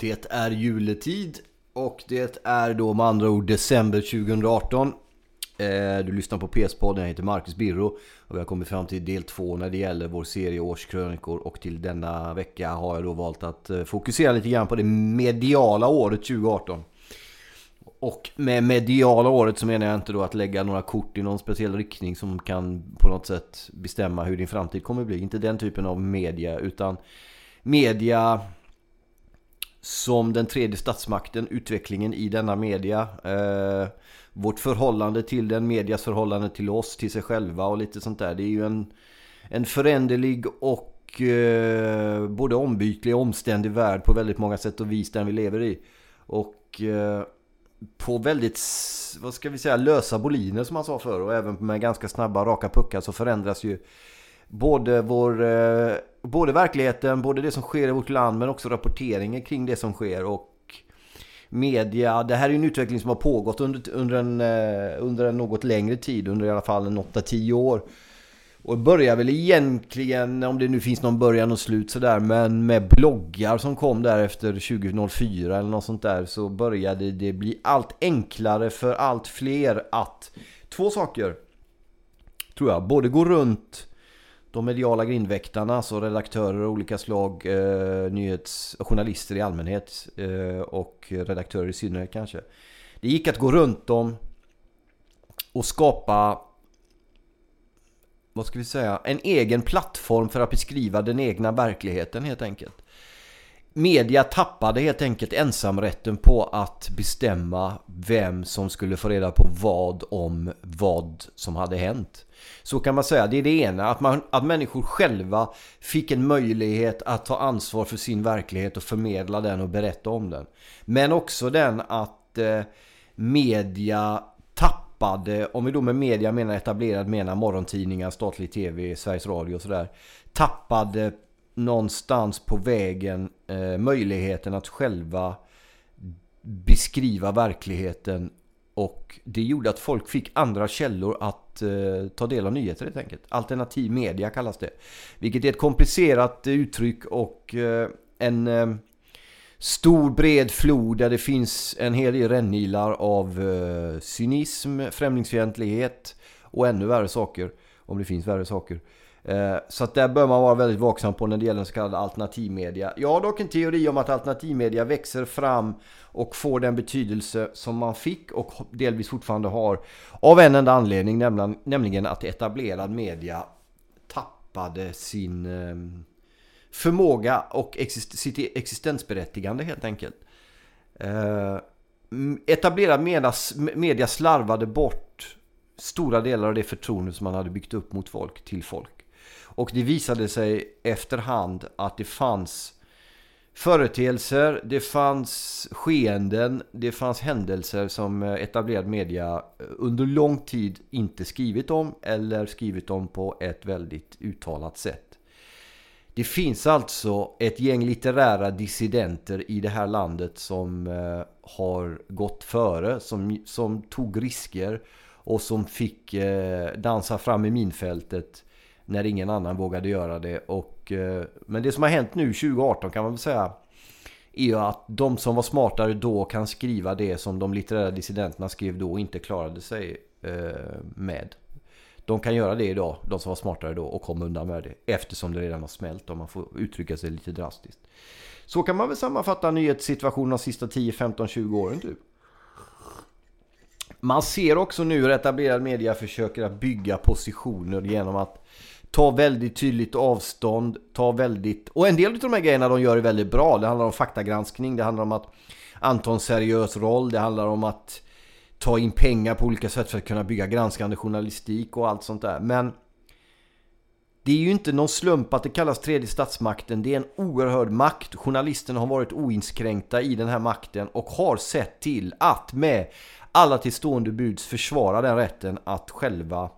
Det är juletid och det är då med andra ord december 2018. Eh, du lyssnar på PS-podden, jag heter Marcus Birro och vi har kommit fram till del två när det gäller vår serie årskrönikor och till denna vecka har jag då valt att eh, fokusera lite grann på det mediala året 2018. Och med mediala året så menar jag inte då att lägga några kort i någon speciell riktning som kan på något sätt bestämma hur din framtid kommer bli. Inte den typen av media utan media som den tredje statsmakten, utvecklingen i denna media. Eh, vårt förhållande till den, medias förhållande till oss, till sig själva och lite sånt där. Det är ju en, en föränderlig och eh, både ombytlig och omständig värld på väldigt många sätt och vis den vi lever i. Och eh, på väldigt, vad ska vi säga, lösa boliner som man sa förr och även med ganska snabba raka puckar så förändras ju både vår eh, både verkligheten, både det som sker i vårt land men också rapporteringen kring det som sker och media. Det här är en utveckling som har pågått under, under, en, eh, under en något längre tid, under i alla fall en 8-10 år. Och börjar väl egentligen, om det nu finns någon början och slut sådär, men med bloggar som kom där efter 2004 eller något sånt där så började det bli allt enklare för allt fler att två saker tror jag, både gå runt de mediala grindväktarna, alltså redaktörer av olika slag, eh, nyhets journalister i allmänhet eh, och redaktörer i synnerhet kanske. Det gick att gå runt dem och skapa vad ska vi säga, en egen plattform för att beskriva den egna verkligheten helt enkelt. Media tappade helt enkelt ensamrätten på att bestämma vem som skulle få reda på vad om vad som hade hänt. Så kan man säga, det är det ena. Att, man, att människor själva fick en möjlighet att ta ansvar för sin verklighet och förmedla den och berätta om den. Men också den att eh, media tappade, om vi då med media menar etablerad menar morgontidningar, statlig tv, Sveriges Radio och sådär. Tappade någonstans på vägen eh, möjligheten att själva beskriva verkligheten och det gjorde att folk fick andra källor att eh, ta del av nyheter helt enkelt. Alternativ media kallas det. Vilket är ett komplicerat uttryck och eh, en eh, stor bred flod där det finns en hel del rännilar av eh, cynism, främlingsfientlighet och ännu värre saker. Om det finns värre saker. Eh, så att där bör man vara väldigt vaksam på när det gäller den så kallade alternativmedia. Jag har dock en teori om att alternativmedia växer fram och får den betydelse som man fick och delvis fortfarande har av en enda anledning, nämligen att etablerad media tappade sin ehm, förmåga och sitt existensberättigande helt enkelt. Eh, etablerad media slarvade bort stora delar av det förtroende som man hade byggt upp mot folk till folk. Och det visade sig efterhand att det fanns företeelser, det fanns skeenden, det fanns händelser som etablerad media under lång tid inte skrivit om eller skrivit om på ett väldigt uttalat sätt. Det finns alltså ett gäng litterära dissidenter i det här landet som eh, har gått före, som, som tog risker och som fick eh, dansa fram i minfältet när ingen annan vågade göra det. Och, eh, men det som har hänt nu 2018 kan man väl säga är ju att de som var smartare då kan skriva det som de litterära dissidenterna skrev då och inte klarade sig eh, med. De kan göra det idag, de som var smartare då och kom undan med det. Eftersom det redan har smält om man får uttrycka sig lite drastiskt. Så kan man väl sammanfatta nyhetssituationen de sista 10, 15, 20 åren typ. Man ser också nu hur etablerad media försöker att bygga positioner genom att ta väldigt tydligt avstånd, ta väldigt... Och en del av de här grejerna de gör är väldigt bra. Det handlar om faktagranskning, det handlar om att anta en seriös roll, det handlar om att ta in pengar på olika sätt för att kunna bygga granskande journalistik och allt sånt där. Men det är ju inte någon slump att det kallas tredje statsmakten. Det är en oerhörd makt. Journalisterna har varit oinskränkta i den här makten och har sett till att med alla till stående buds försvara den rätten att själva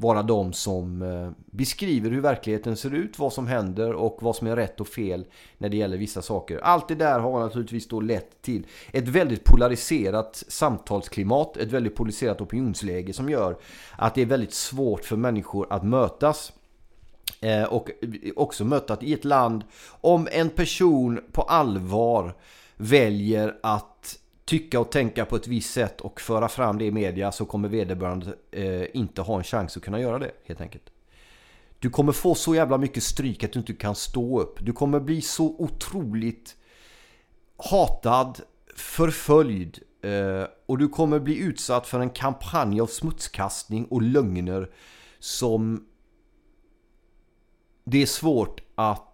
vara de som eh, beskriver hur verkligheten ser ut, vad som händer och vad som är rätt och fel när det gäller vissa saker. Allt det där har naturligtvis då lett till ett väldigt polariserat samtalsklimat, ett väldigt polariserat opinionsläge som gör att det är väldigt svårt för människor att mötas eh, och också möta att i ett land, om en person på allvar väljer att tycka och tänka på ett visst sätt och föra fram det i media så kommer vederbörande eh, inte ha en chans att kunna göra det helt enkelt. Du kommer få så jävla mycket stryk att du inte kan stå upp. Du kommer bli så otroligt hatad, förföljd eh, och du kommer bli utsatt för en kampanj av smutskastning och lögner som det är svårt att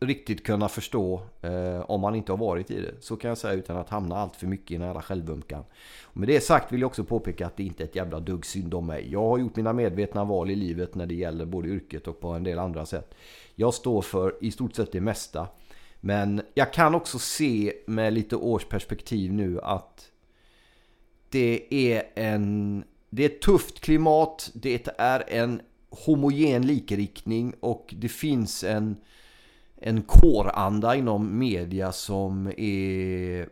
riktigt kunna förstå eh, om man inte har varit i det. Så kan jag säga utan att hamna allt för mycket i den här självömkan. Med det sagt vill jag också påpeka att det inte är ett jävla dugg synd om mig. Jag har gjort mina medvetna val i livet när det gäller både yrket och på en del andra sätt. Jag står för i stort sett det mesta. Men jag kan också se med lite årsperspektiv nu att det är en... Det är ett tufft klimat, det är en homogen likriktning och det finns en, en kåranda inom media som är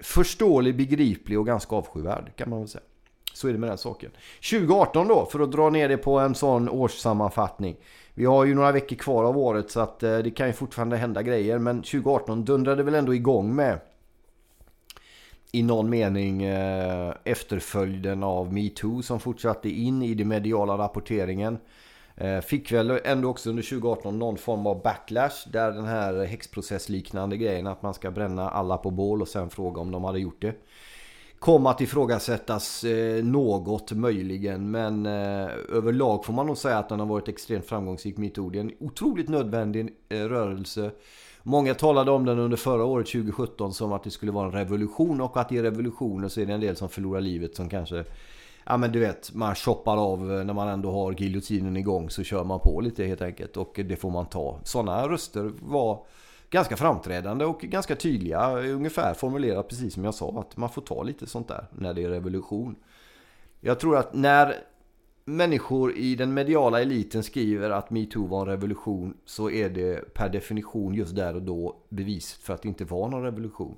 förståelig, begriplig och ganska avskyvärd kan man väl säga. Så är det med den saken. 2018 då, för att dra ner det på en sån årssammanfattning. Vi har ju några veckor kvar av året så att eh, det kan ju fortfarande hända grejer. Men 2018 dundrade väl ändå igång med i någon mening eh, efterföljden av MeToo som fortsatte in i den mediala rapporteringen. Eh, fick väl ändå också under 2018 någon form av backlash där den här häxprocessliknande grejen att man ska bränna alla på bål och sen fråga om de hade gjort det. Kom att ifrågasättas eh, något möjligen men eh, överlag får man nog säga att den har varit extremt framgångsrik metod. Det är en otroligt nödvändig rörelse Många talade om den under förra året 2017 som att det skulle vara en revolution och att i revolutioner så är det en del som förlorar livet som kanske Ja men du vet, man choppar av eh, när man ändå har giljotinen igång så kör man på lite helt enkelt och det får man ta. Sådana röster var ganska framträdande och ganska tydliga. Ungefär formulerat precis som jag sa att man får ta lite sånt där när det är revolution. Jag tror att när människor i den mediala eliten skriver att metoo var en revolution så är det per definition just där och då beviset för att det inte var någon revolution.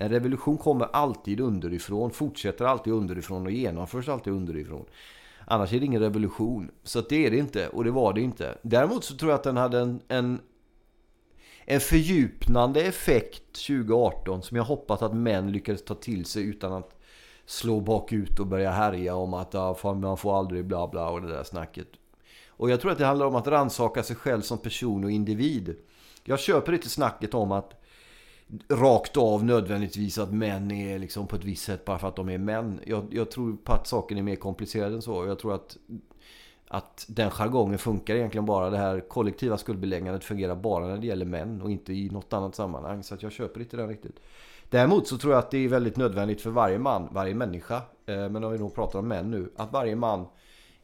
En revolution kommer alltid underifrån, fortsätter alltid underifrån och genomförs alltid underifrån. Annars är det ingen revolution. Så det är det inte och det var det inte. Däremot så tror jag att den hade en, en, en fördjupnande effekt 2018 som jag hoppas att män lyckades ta till sig utan att slå bakut och börja härja om att ja, fan, man får aldrig bla bla och det där snacket. Och jag tror att det handlar om att ransaka sig själv som person och individ. Jag köper inte snacket om att rakt av nödvändigtvis att män är liksom på ett visst sätt bara för att de är män. Jag, jag tror på att saken är mer komplicerad än så. Jag tror att, att den jargongen funkar egentligen bara. Det här kollektiva skuldbeläggandet fungerar bara när det gäller män och inte i något annat sammanhang. Så att jag köper inte den riktigt. Däremot så tror jag att det är väldigt nödvändigt för varje man, varje människa, eh, men om vi nog pratar om män nu, att varje man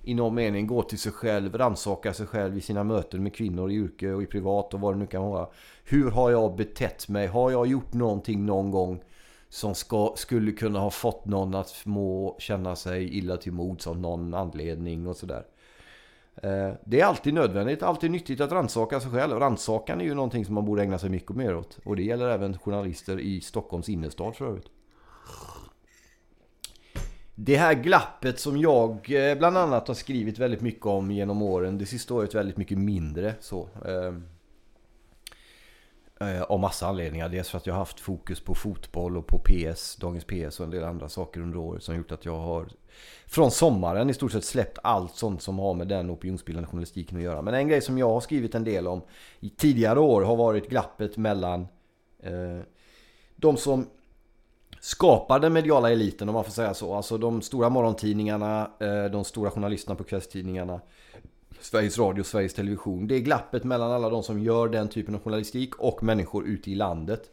i någon mening gå till sig själv, rannsaka sig själv i sina möten med kvinnor i yrke och i privat och vad det nu kan vara. Hur har jag betett mig? Har jag gjort någonting någon gång som ska, skulle kunna ha fått någon att må känna sig illa till mods av någon anledning och sådär. Eh, det är alltid nödvändigt, alltid nyttigt att rannsaka sig själv. Rannsakan är ju någonting som man borde ägna sig mycket mer åt. Och det gäller även journalister i Stockholms innerstad för övrigt. Det här glappet som jag eh, bland annat har skrivit väldigt mycket om genom åren. Det sista året väldigt mycket mindre så. Ehm, eh, av massa anledningar. Dels för att jag har haft fokus på fotboll och på PS, dagens PS och en del andra saker under året som gjort att jag har från sommaren i stort sett släppt allt sånt som har med den opinionsbildande journalistiken att göra. Men en grej som jag har skrivit en del om i tidigare år har varit glappet mellan eh, de som skapar den mediala eliten om man får säga så. Alltså de stora morgontidningarna, eh, de stora journalisterna på kvällstidningarna Sveriges Radio och Sveriges Television. Det är glappet mellan alla de som gör den typen av journalistik och människor ute i landet.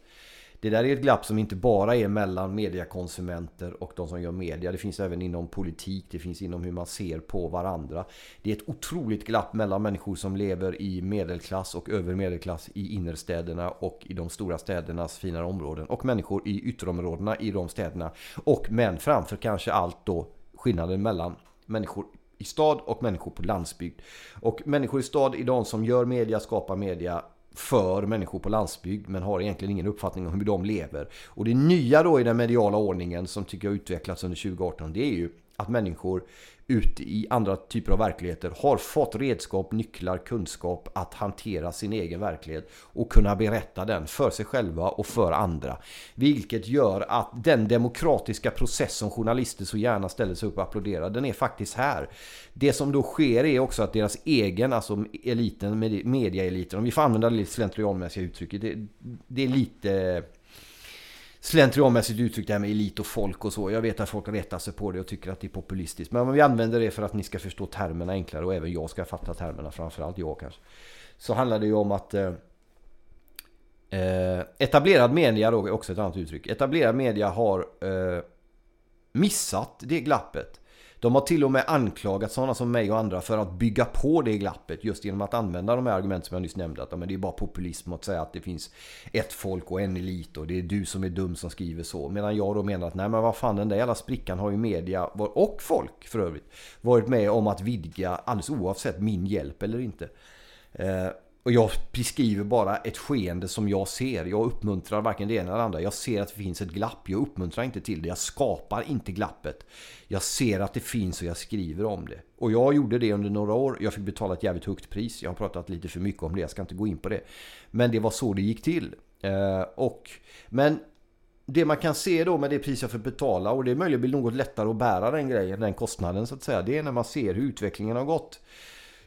Det där är ett glapp som inte bara är mellan mediekonsumenter och de som gör media. Det finns även inom politik, det finns inom hur man ser på varandra. Det är ett otroligt glapp mellan människor som lever i medelklass och över medelklass i innerstäderna och i de stora städernas finare områden. Och människor i ytterområdena i de städerna. Och men framför kanske allt då skillnaden mellan människor i stad och människor på landsbygd. Och människor i stad är de som gör media, skapar media för människor på landsbygd men har egentligen ingen uppfattning om hur de lever. Och det nya då i den mediala ordningen som tycker jag utvecklats under 2018 det är ju att människor ute i andra typer av verkligheter har fått redskap, nycklar, kunskap att hantera sin egen verklighet och kunna berätta den för sig själva och för andra. Vilket gör att den demokratiska process som journalister så gärna ställer sig upp och applåderar, den är faktiskt här. Det som då sker är också att deras egen, alltså eliten, mediaeliten, om vi får använda det lite slentrianmässiga uttrycket, det, det är lite slentrianmässigt uttryck det här med elit och folk och så. Jag vet att folk retar sig på det och tycker att det är populistiskt. Men om vi använder det för att ni ska förstå termerna enklare och även jag ska fatta termerna, framförallt jag kanske. Så handlar det ju om att eh, eh etablerad media då är också ett annat uttryck. Etablerad media har eh, missat det glappet. De har till och med anklagat sådana som mig och andra för att bygga på det glappet just genom att använda de här argument som jag nyss nämnde. Att men det är bara populism att säga att det finns ett folk och en elit och det är du som är dum som skriver så. Medan jag då menar att nej men vad fan den där jävla sprickan har ju media och folk för övrigt varit med om att vidga alldeles oavsett min hjälp eller inte. Eh, och jag beskriver bara ett skeende som jag ser. Jag uppmuntrar varken det ena eller det andra. Jag ser att det finns ett glapp. Jag uppmuntrar inte till det. Jag skapar inte glappet. Jag ser att det finns och jag skriver om det. Och jag gjorde det under några år. Jag fick betala ett jävligt högt pris. Jag har pratat lite för mycket om det. Jag ska inte gå in på det. Men det var så det gick till. Eh, och, men det man kan se då med det pris jag får betala och det är möjligen blir något lättare att bära den grejen, den kostnaden så att säga. Det är när man ser hur utvecklingen har gått.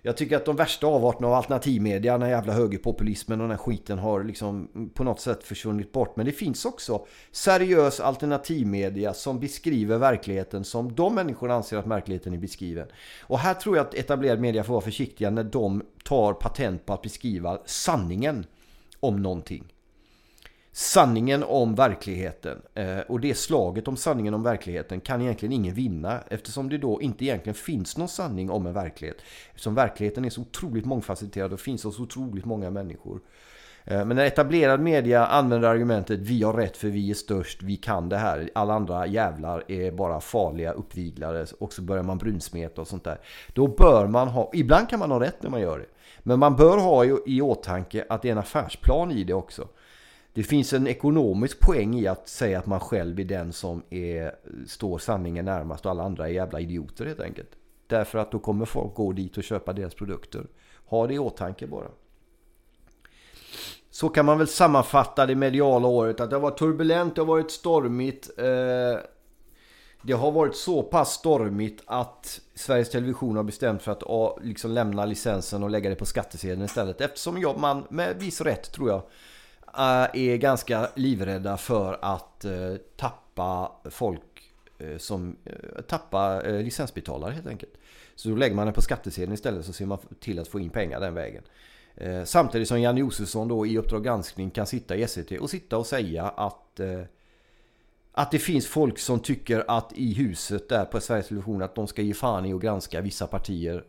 Jag tycker att de värsta avarterna av alternativmedia, den här jävla högerpopulismen och den här skiten har liksom på något sätt försvunnit bort. Men det finns också seriös alternativmedia som beskriver verkligheten som de människorna anser att verkligheten är beskriven. Och här tror jag att etablerad media får vara försiktiga när de tar patent på att beskriva sanningen om någonting sanningen om verkligheten. Eh, och det slaget om sanningen om verkligheten kan egentligen ingen vinna eftersom det då inte egentligen finns någon sanning om en verklighet. Eftersom verkligheten är så otroligt mångfacetterad och finns hos otroligt många människor. Eh, men när etablerad media använder argumentet vi har rätt för vi är störst, vi kan det här. Alla andra jävlar är bara farliga uppviglare och så börjar man brunsmeta och sånt där. Då bör man ha, ibland kan man ha rätt när man gör det. Men man bör ha i åtanke att det är en affärsplan i det också. Det finns en ekonomisk poäng i att säga att man själv är den som är, står sanningen närmast och alla andra är jävla idioter helt enkelt. Därför att då kommer folk gå dit och köpa deras produkter. Ha det i åtanke bara. Så kan man väl sammanfatta det mediala året. Att det har varit turbulent, det har varit stormigt. Eh, det har varit så pass stormigt att Sveriges Television har bestämt för att liksom lämna licensen och lägga det på skattesedeln istället. Eftersom man med viss rätt tror jag Eh, är ganska livrädda för att eh, tappa folk eh, som tappa licensbetalare helt enkelt. Så då lägger man den på skattesedeln istället så ser man till att få in pengar den vägen. Samtidigt som Jan Josefsson då i Uppdrag granskning kan sitta i SVT och sitta och säga att att det finns folk som tycker att i huset där på Sveriges Television att de ska ge fan i att granska vissa partier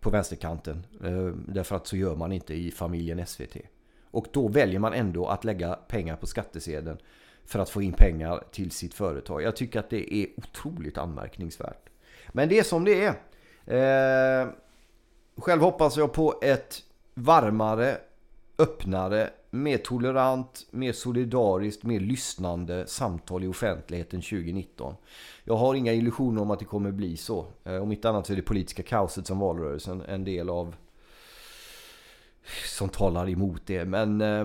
på vänsterkanten. därför att så gör man inte i familjen SVT. Och då väljer man ändå att lägga pengar på skattesedeln för att få in pengar till sitt företag. Jag tycker att det är otroligt anmärkningsvärt. Men det är som det är. Eh, själv hoppas jag på ett varmare, öppnare, mer tolerant, mer solidariskt, mer lyssnande samtal i offentligheten 2019. Jag har inga illusioner om att det kommer bli så. Eh, om inte annat så är det politiska kaoset som valrörelsen en del av som talar emot det. Men eh,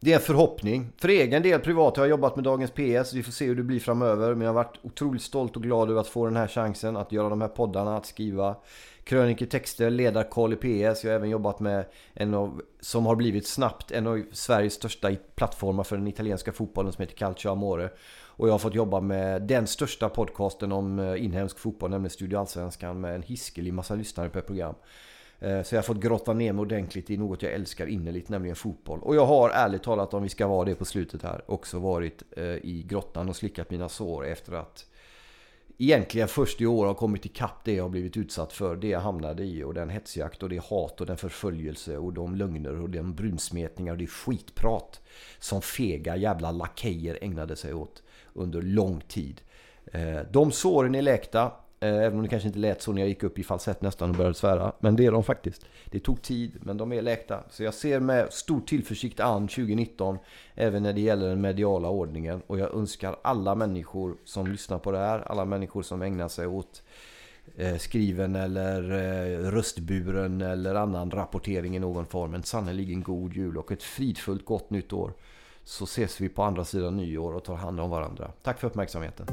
det är en förhoppning. För egen del privat har jag jobbat med Dagens PS. Vi får se hur det blir framöver. Men jag har varit otroligt stolt och glad över att få den här chansen. Att göra de här poddarna, att skriva krönikor, texter, ledarkoll i PS. Jag har även jobbat med en av, som har blivit snabbt en av Sveriges största plattformar för den italienska fotbollen som heter Calcio Amore. Och jag har fått jobba med den största podcasten om eh, inhemsk fotboll, nämligen Studio Allsvenskan med en hiskelig massa lyssnare per program. Eh, så jag har fått grotta ner mig ordentligt i något jag älskar innerligt, nämligen fotboll. Och jag har ärligt talat, om vi ska vara det på slutet här, också varit eh, i grottan och slickat mina sår efter att egentligen först i år har kommit ikapp det jag har blivit utsatt för. Det jag hamnade i och den hetsjakt och det hat och den förföljelse och de lögner och den brunsmetningar och det skitprat som fega jävla lakejer ägnade sig åt under lång tid. Eh, de såren är läkta. Eh, även om det kanske inte lät så när jag gick upp i falsett nästan och började svära. Men det är de faktiskt. Det tog tid, men de är läkta. Så jag ser med stor tillförsikt an 2019, även när det gäller den mediala ordningen. Och jag önskar alla människor som lyssnar på det här, alla människor som ägnar sig åt eh, skriven eller eh, röstburen eller annan rapportering i någon form. En sannerligen god jul och ett fridfullt gott nytt år. Så ses vi på andra sidan nyår och tar hand om varandra. Tack för uppmärksamheten.